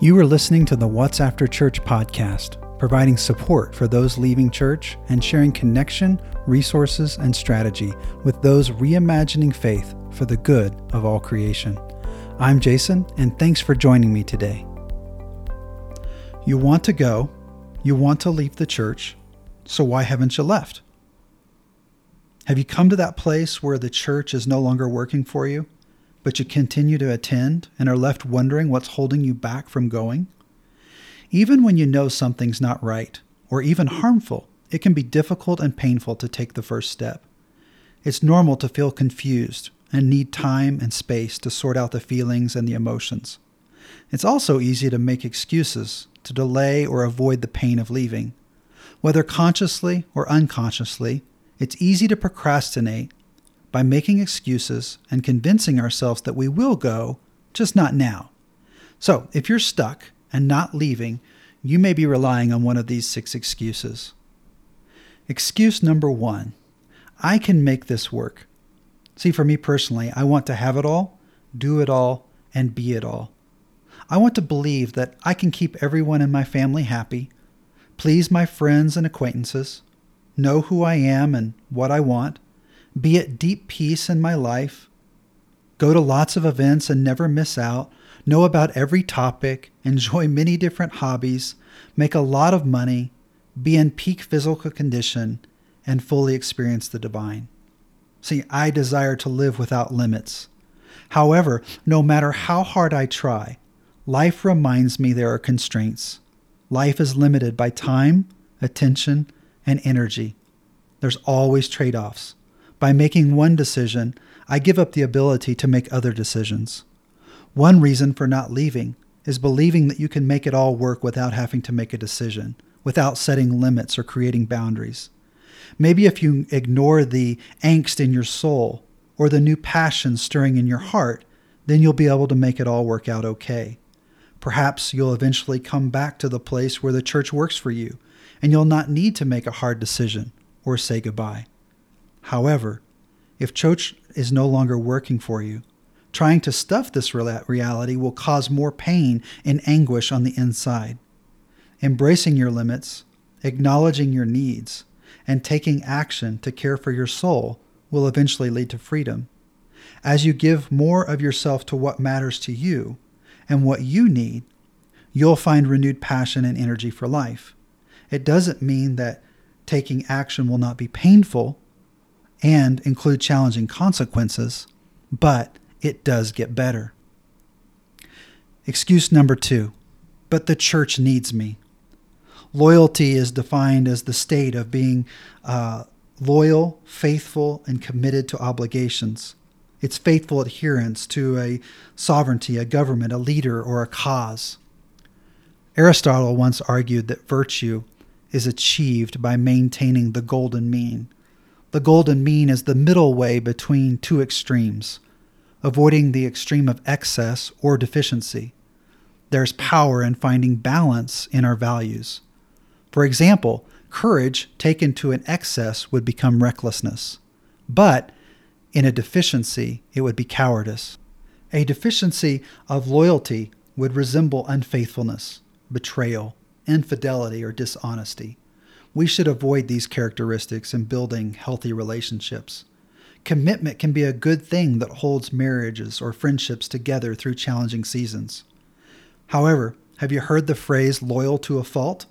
You are listening to the What's After Church podcast, providing support for those leaving church and sharing connection, resources, and strategy with those reimagining faith for the good of all creation. I'm Jason, and thanks for joining me today. You want to go, you want to leave the church, so why haven't you left? Have you come to that place where the church is no longer working for you? But you continue to attend and are left wondering what's holding you back from going? Even when you know something's not right or even harmful, it can be difficult and painful to take the first step. It's normal to feel confused and need time and space to sort out the feelings and the emotions. It's also easy to make excuses, to delay or avoid the pain of leaving. Whether consciously or unconsciously, it's easy to procrastinate by making excuses and convincing ourselves that we will go, just not now. So, if you're stuck and not leaving, you may be relying on one of these six excuses. Excuse number one I can make this work. See, for me personally, I want to have it all, do it all, and be it all. I want to believe that I can keep everyone in my family happy, please my friends and acquaintances, know who I am and what I want, be at deep peace in my life, go to lots of events and never miss out, know about every topic, enjoy many different hobbies, make a lot of money, be in peak physical condition, and fully experience the divine. See, I desire to live without limits. However, no matter how hard I try, life reminds me there are constraints. Life is limited by time, attention, and energy. There's always trade offs. By making one decision, I give up the ability to make other decisions. One reason for not leaving is believing that you can make it all work without having to make a decision, without setting limits or creating boundaries. Maybe if you ignore the angst in your soul or the new passion stirring in your heart, then you'll be able to make it all work out okay. Perhaps you'll eventually come back to the place where the church works for you, and you'll not need to make a hard decision or say goodbye. However, if church is no longer working for you, trying to stuff this reality will cause more pain and anguish on the inside. Embracing your limits, acknowledging your needs, and taking action to care for your soul will eventually lead to freedom. As you give more of yourself to what matters to you and what you need, you'll find renewed passion and energy for life. It doesn't mean that taking action will not be painful and include challenging consequences, but it does get better. Excuse number two, but the church needs me. Loyalty is defined as the state of being uh, loyal, faithful, and committed to obligations. It's faithful adherence to a sovereignty, a government, a leader, or a cause. Aristotle once argued that virtue is achieved by maintaining the golden mean, the golden mean is the middle way between two extremes, avoiding the extreme of excess or deficiency. There's power in finding balance in our values. For example, courage taken to an excess would become recklessness, but in a deficiency, it would be cowardice. A deficiency of loyalty would resemble unfaithfulness, betrayal, infidelity, or dishonesty. We should avoid these characteristics in building healthy relationships. Commitment can be a good thing that holds marriages or friendships together through challenging seasons. However, have you heard the phrase loyal to a fault?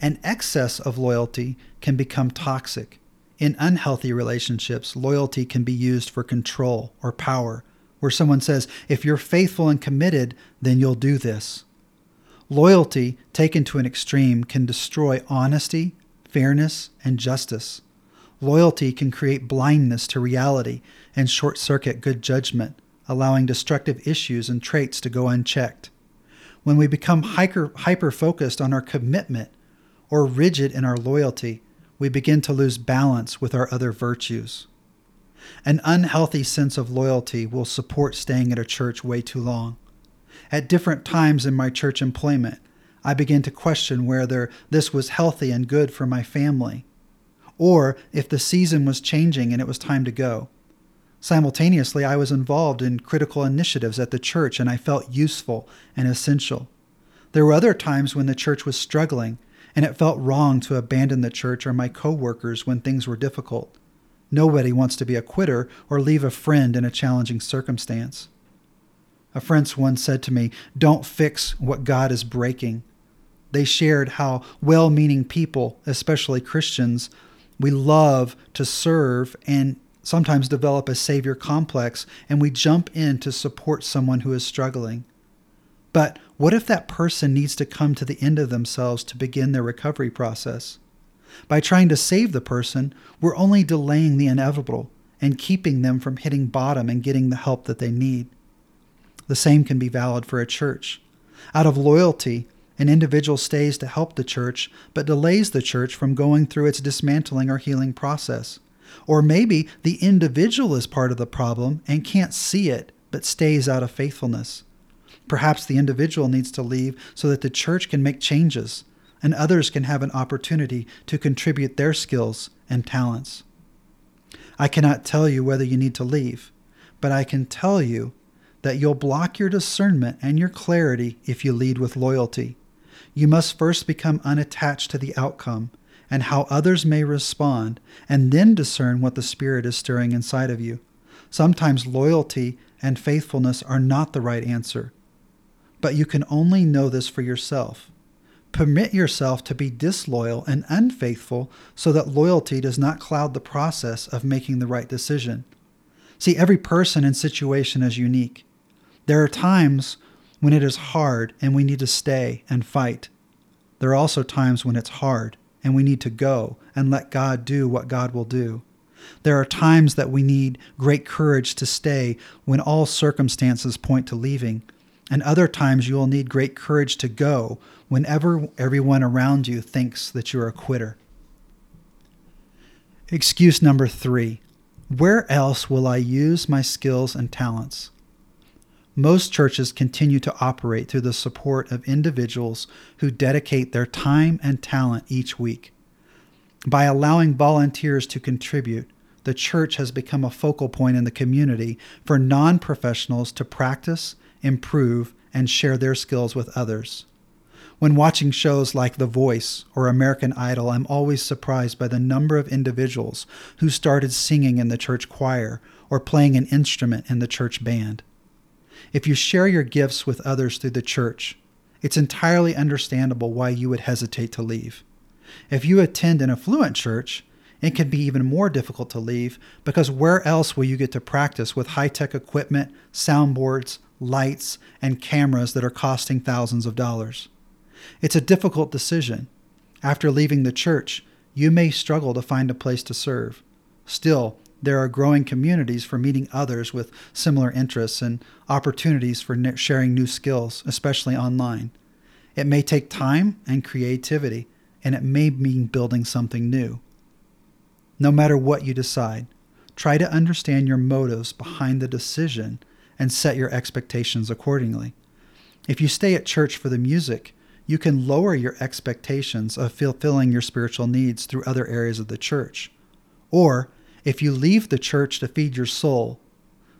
An excess of loyalty can become toxic. In unhealthy relationships, loyalty can be used for control or power, where someone says, if you're faithful and committed, then you'll do this. Loyalty, taken to an extreme, can destroy honesty, fairness, and justice. Loyalty can create blindness to reality and short circuit good judgment, allowing destructive issues and traits to go unchecked. When we become hyper focused on our commitment or rigid in our loyalty, we begin to lose balance with our other virtues. An unhealthy sense of loyalty will support staying at a church way too long. At different times in my church employment, I began to question whether this was healthy and good for my family, or if the season was changing and it was time to go. Simultaneously, I was involved in critical initiatives at the church and I felt useful and essential. There were other times when the church was struggling and it felt wrong to abandon the church or my coworkers when things were difficult. Nobody wants to be a quitter or leave a friend in a challenging circumstance. A friend once said to me, Don't fix what God is breaking. They shared how well meaning people, especially Christians, we love to serve and sometimes develop a savior complex, and we jump in to support someone who is struggling. But what if that person needs to come to the end of themselves to begin their recovery process? By trying to save the person, we're only delaying the inevitable and keeping them from hitting bottom and getting the help that they need. The same can be valid for a church. Out of loyalty, an individual stays to help the church, but delays the church from going through its dismantling or healing process. Or maybe the individual is part of the problem and can't see it, but stays out of faithfulness. Perhaps the individual needs to leave so that the church can make changes and others can have an opportunity to contribute their skills and talents. I cannot tell you whether you need to leave, but I can tell you that you'll block your discernment and your clarity if you lead with loyalty. You must first become unattached to the outcome and how others may respond, and then discern what the Spirit is stirring inside of you. Sometimes loyalty and faithfulness are not the right answer but you can only know this for yourself. Permit yourself to be disloyal and unfaithful so that loyalty does not cloud the process of making the right decision. See, every person and situation is unique. There are times when it is hard and we need to stay and fight. There are also times when it's hard and we need to go and let God do what God will do. There are times that we need great courage to stay when all circumstances point to leaving and other times you will need great courage to go whenever everyone around you thinks that you're a quitter. Excuse number three Where else will I use my skills and talents? Most churches continue to operate through the support of individuals who dedicate their time and talent each week. By allowing volunteers to contribute, the church has become a focal point in the community for non professionals to practice improve, and share their skills with others. When watching shows like The Voice or American Idol, I'm always surprised by the number of individuals who started singing in the church choir or playing an instrument in the church band. If you share your gifts with others through the church, it's entirely understandable why you would hesitate to leave. If you attend an affluent church, it can be even more difficult to leave because where else will you get to practice with high tech equipment, soundboards, lights, and cameras that are costing thousands of dollars. It's a difficult decision. After leaving the church, you may struggle to find a place to serve. Still, there are growing communities for meeting others with similar interests and opportunities for sharing new skills, especially online. It may take time and creativity, and it may mean building something new. No matter what you decide, try to understand your motives behind the decision and set your expectations accordingly. If you stay at church for the music, you can lower your expectations of fulfilling your spiritual needs through other areas of the church. Or, if you leave the church to feed your soul,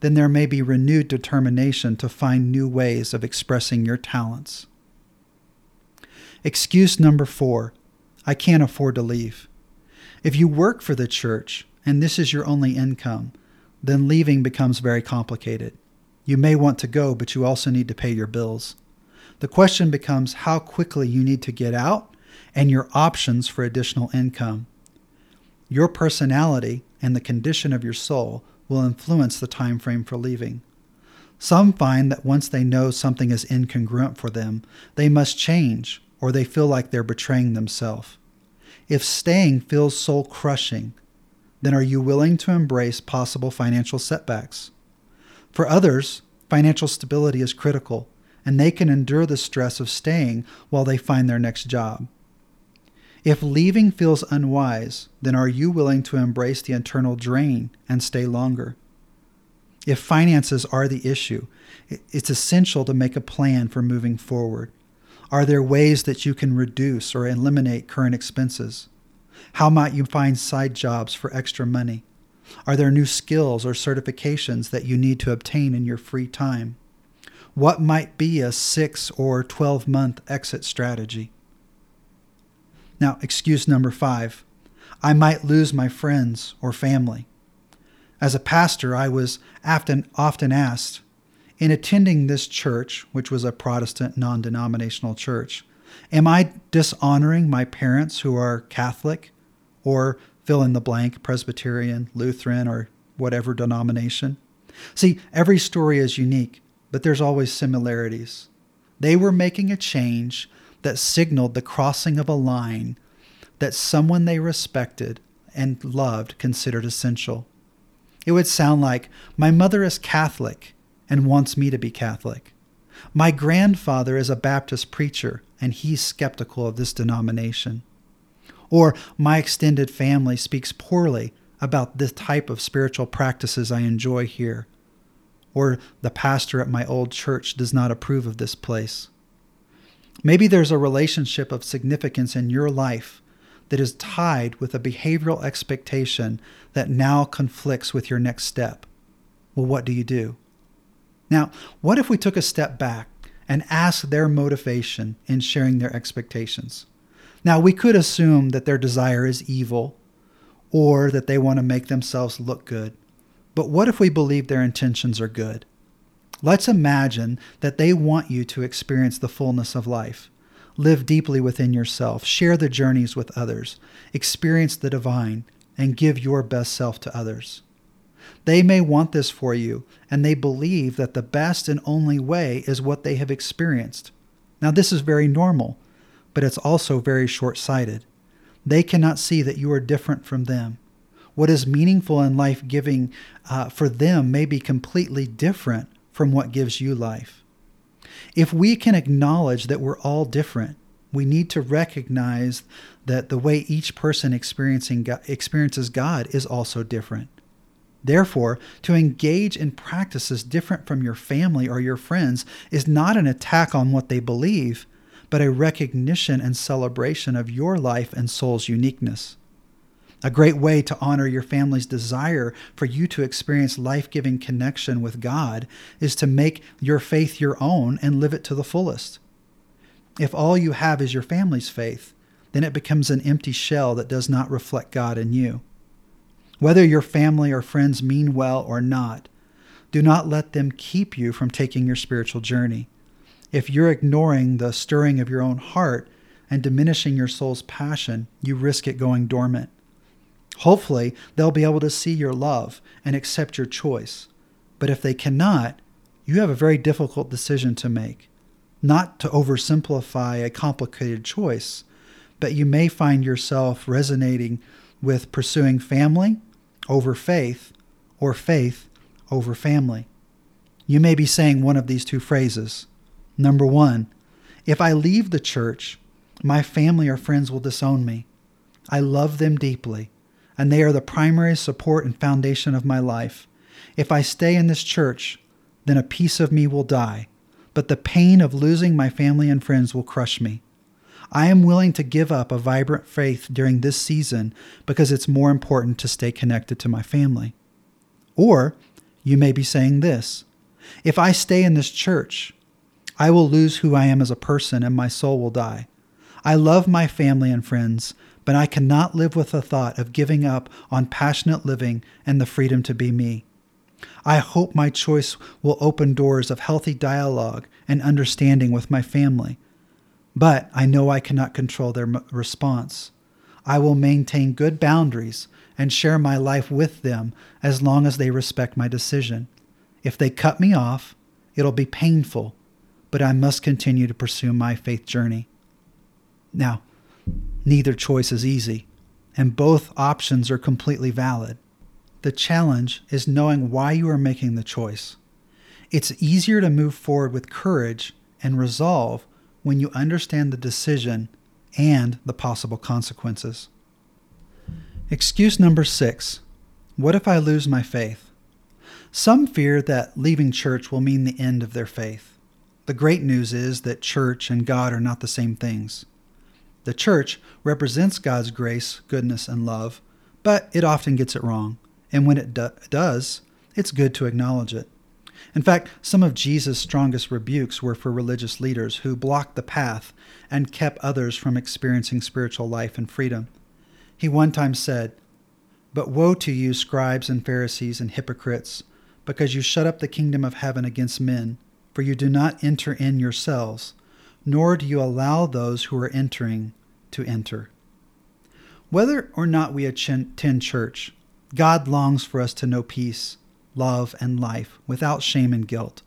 then there may be renewed determination to find new ways of expressing your talents. Excuse number four I can't afford to leave. If you work for the church and this is your only income, then leaving becomes very complicated. You may want to go, but you also need to pay your bills. The question becomes how quickly you need to get out and your options for additional income. Your personality and the condition of your soul will influence the time frame for leaving. Some find that once they know something is incongruent for them, they must change or they feel like they're betraying themselves. If staying feels soul crushing, then are you willing to embrace possible financial setbacks? For others, financial stability is critical, and they can endure the stress of staying while they find their next job. If leaving feels unwise, then are you willing to embrace the internal drain and stay longer? If finances are the issue, it's essential to make a plan for moving forward. Are there ways that you can reduce or eliminate current expenses? How might you find side jobs for extra money? Are there new skills or certifications that you need to obtain in your free time? What might be a six or 12 month exit strategy? Now, excuse number five I might lose my friends or family. As a pastor, I was often, often asked, in attending this church, which was a Protestant non denominational church, am I dishonoring my parents who are Catholic or fill in the blank, Presbyterian, Lutheran, or whatever denomination? See, every story is unique, but there's always similarities. They were making a change that signaled the crossing of a line that someone they respected and loved considered essential. It would sound like, My mother is Catholic and wants me to be Catholic. My grandfather is a Baptist preacher and he's skeptical of this denomination. Or my extended family speaks poorly about the type of spiritual practices I enjoy here. Or the pastor at my old church does not approve of this place. Maybe there's a relationship of significance in your life that is tied with a behavioral expectation that now conflicts with your next step. Well, what do you do? Now, what if we took a step back and asked their motivation in sharing their expectations? Now, we could assume that their desire is evil or that they want to make themselves look good. But what if we believe their intentions are good? Let's imagine that they want you to experience the fullness of life. Live deeply within yourself, share the journeys with others, experience the divine, and give your best self to others. They may want this for you, and they believe that the best and only way is what they have experienced. Now, this is very normal, but it's also very short sighted. They cannot see that you are different from them. What is meaningful and life giving uh, for them may be completely different from what gives you life. If we can acknowledge that we're all different, we need to recognize that the way each person experiencing God, experiences God is also different. Therefore, to engage in practices different from your family or your friends is not an attack on what they believe, but a recognition and celebration of your life and soul's uniqueness. A great way to honor your family's desire for you to experience life giving connection with God is to make your faith your own and live it to the fullest. If all you have is your family's faith, then it becomes an empty shell that does not reflect God in you. Whether your family or friends mean well or not, do not let them keep you from taking your spiritual journey. If you're ignoring the stirring of your own heart and diminishing your soul's passion, you risk it going dormant. Hopefully, they'll be able to see your love and accept your choice. But if they cannot, you have a very difficult decision to make. Not to oversimplify a complicated choice, but you may find yourself resonating with pursuing family over faith or faith over family. You may be saying one of these two phrases. Number one, if I leave the church, my family or friends will disown me. I love them deeply and they are the primary support and foundation of my life. If I stay in this church, then a piece of me will die, but the pain of losing my family and friends will crush me. I am willing to give up a vibrant faith during this season because it's more important to stay connected to my family. Or you may be saying this If I stay in this church, I will lose who I am as a person and my soul will die. I love my family and friends, but I cannot live with the thought of giving up on passionate living and the freedom to be me. I hope my choice will open doors of healthy dialogue and understanding with my family, but I know I cannot control their response. I will maintain good boundaries and share my life with them as long as they respect my decision. If they cut me off, it'll be painful, but I must continue to pursue my faith journey. Now, Neither choice is easy, and both options are completely valid. The challenge is knowing why you are making the choice. It's easier to move forward with courage and resolve when you understand the decision and the possible consequences. Excuse number six What if I lose my faith? Some fear that leaving church will mean the end of their faith. The great news is that church and God are not the same things. The church represents God's grace, goodness, and love, but it often gets it wrong. And when it do- does, it's good to acknowledge it. In fact, some of Jesus' strongest rebukes were for religious leaders who blocked the path and kept others from experiencing spiritual life and freedom. He one time said, But woe to you, scribes and Pharisees and hypocrites, because you shut up the kingdom of heaven against men, for you do not enter in yourselves, nor do you allow those who are entering to enter. Whether or not we attend church, God longs for us to know peace love, and life without shame and guilt.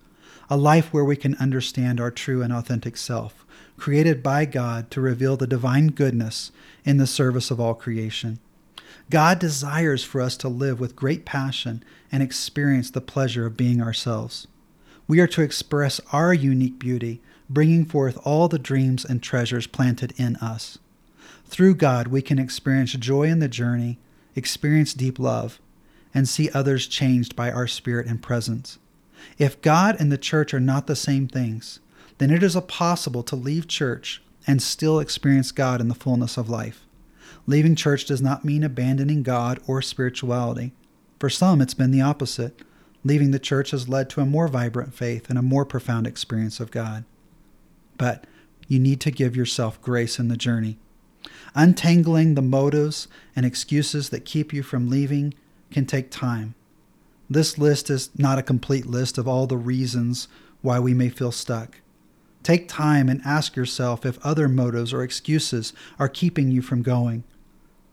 A life where we can understand our true and authentic self, created by God to reveal the divine goodness in the service of all creation. God desires for us to live with great passion and experience the pleasure of being ourselves. We are to express our unique beauty, bringing forth all the dreams and treasures planted in us. Through God, we can experience joy in the journey, experience deep love, and see others changed by our spirit and presence. If God and the church are not the same things, then it is possible to leave church and still experience God in the fullness of life. Leaving church does not mean abandoning God or spirituality. For some, it's been the opposite. Leaving the church has led to a more vibrant faith and a more profound experience of God. But you need to give yourself grace in the journey. Untangling the motives and excuses that keep you from leaving can take time. This list is not a complete list of all the reasons why we may feel stuck. Take time and ask yourself if other motives or excuses are keeping you from going.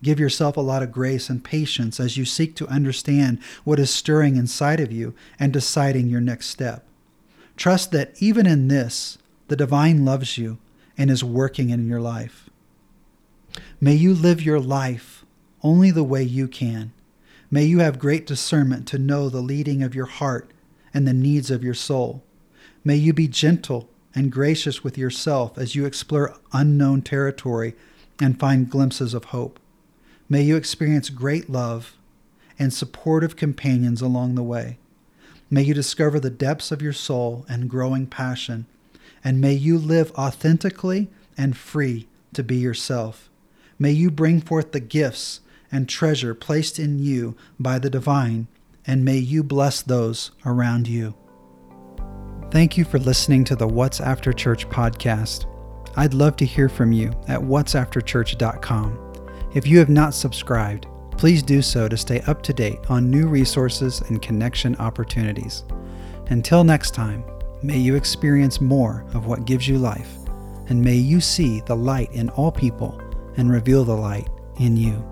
Give yourself a lot of grace and patience as you seek to understand what is stirring inside of you and deciding your next step. Trust that even in this, the divine loves you and is working in your life. May you live your life only the way you can May you have great discernment to know the leading of your heart and the needs of your soul. May you be gentle and gracious with yourself as you explore unknown territory and find glimpses of hope. May you experience great love and supportive companions along the way. May you discover the depths of your soul and growing passion, and may you live authentically and free to be yourself. May you bring forth the gifts and treasure placed in you by the divine, and may you bless those around you. Thank you for listening to the What's After Church podcast. I'd love to hear from you at whatsafterchurch.com. If you have not subscribed, please do so to stay up to date on new resources and connection opportunities. Until next time, may you experience more of what gives you life, and may you see the light in all people and reveal the light in you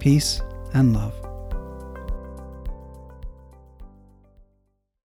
peace, and love.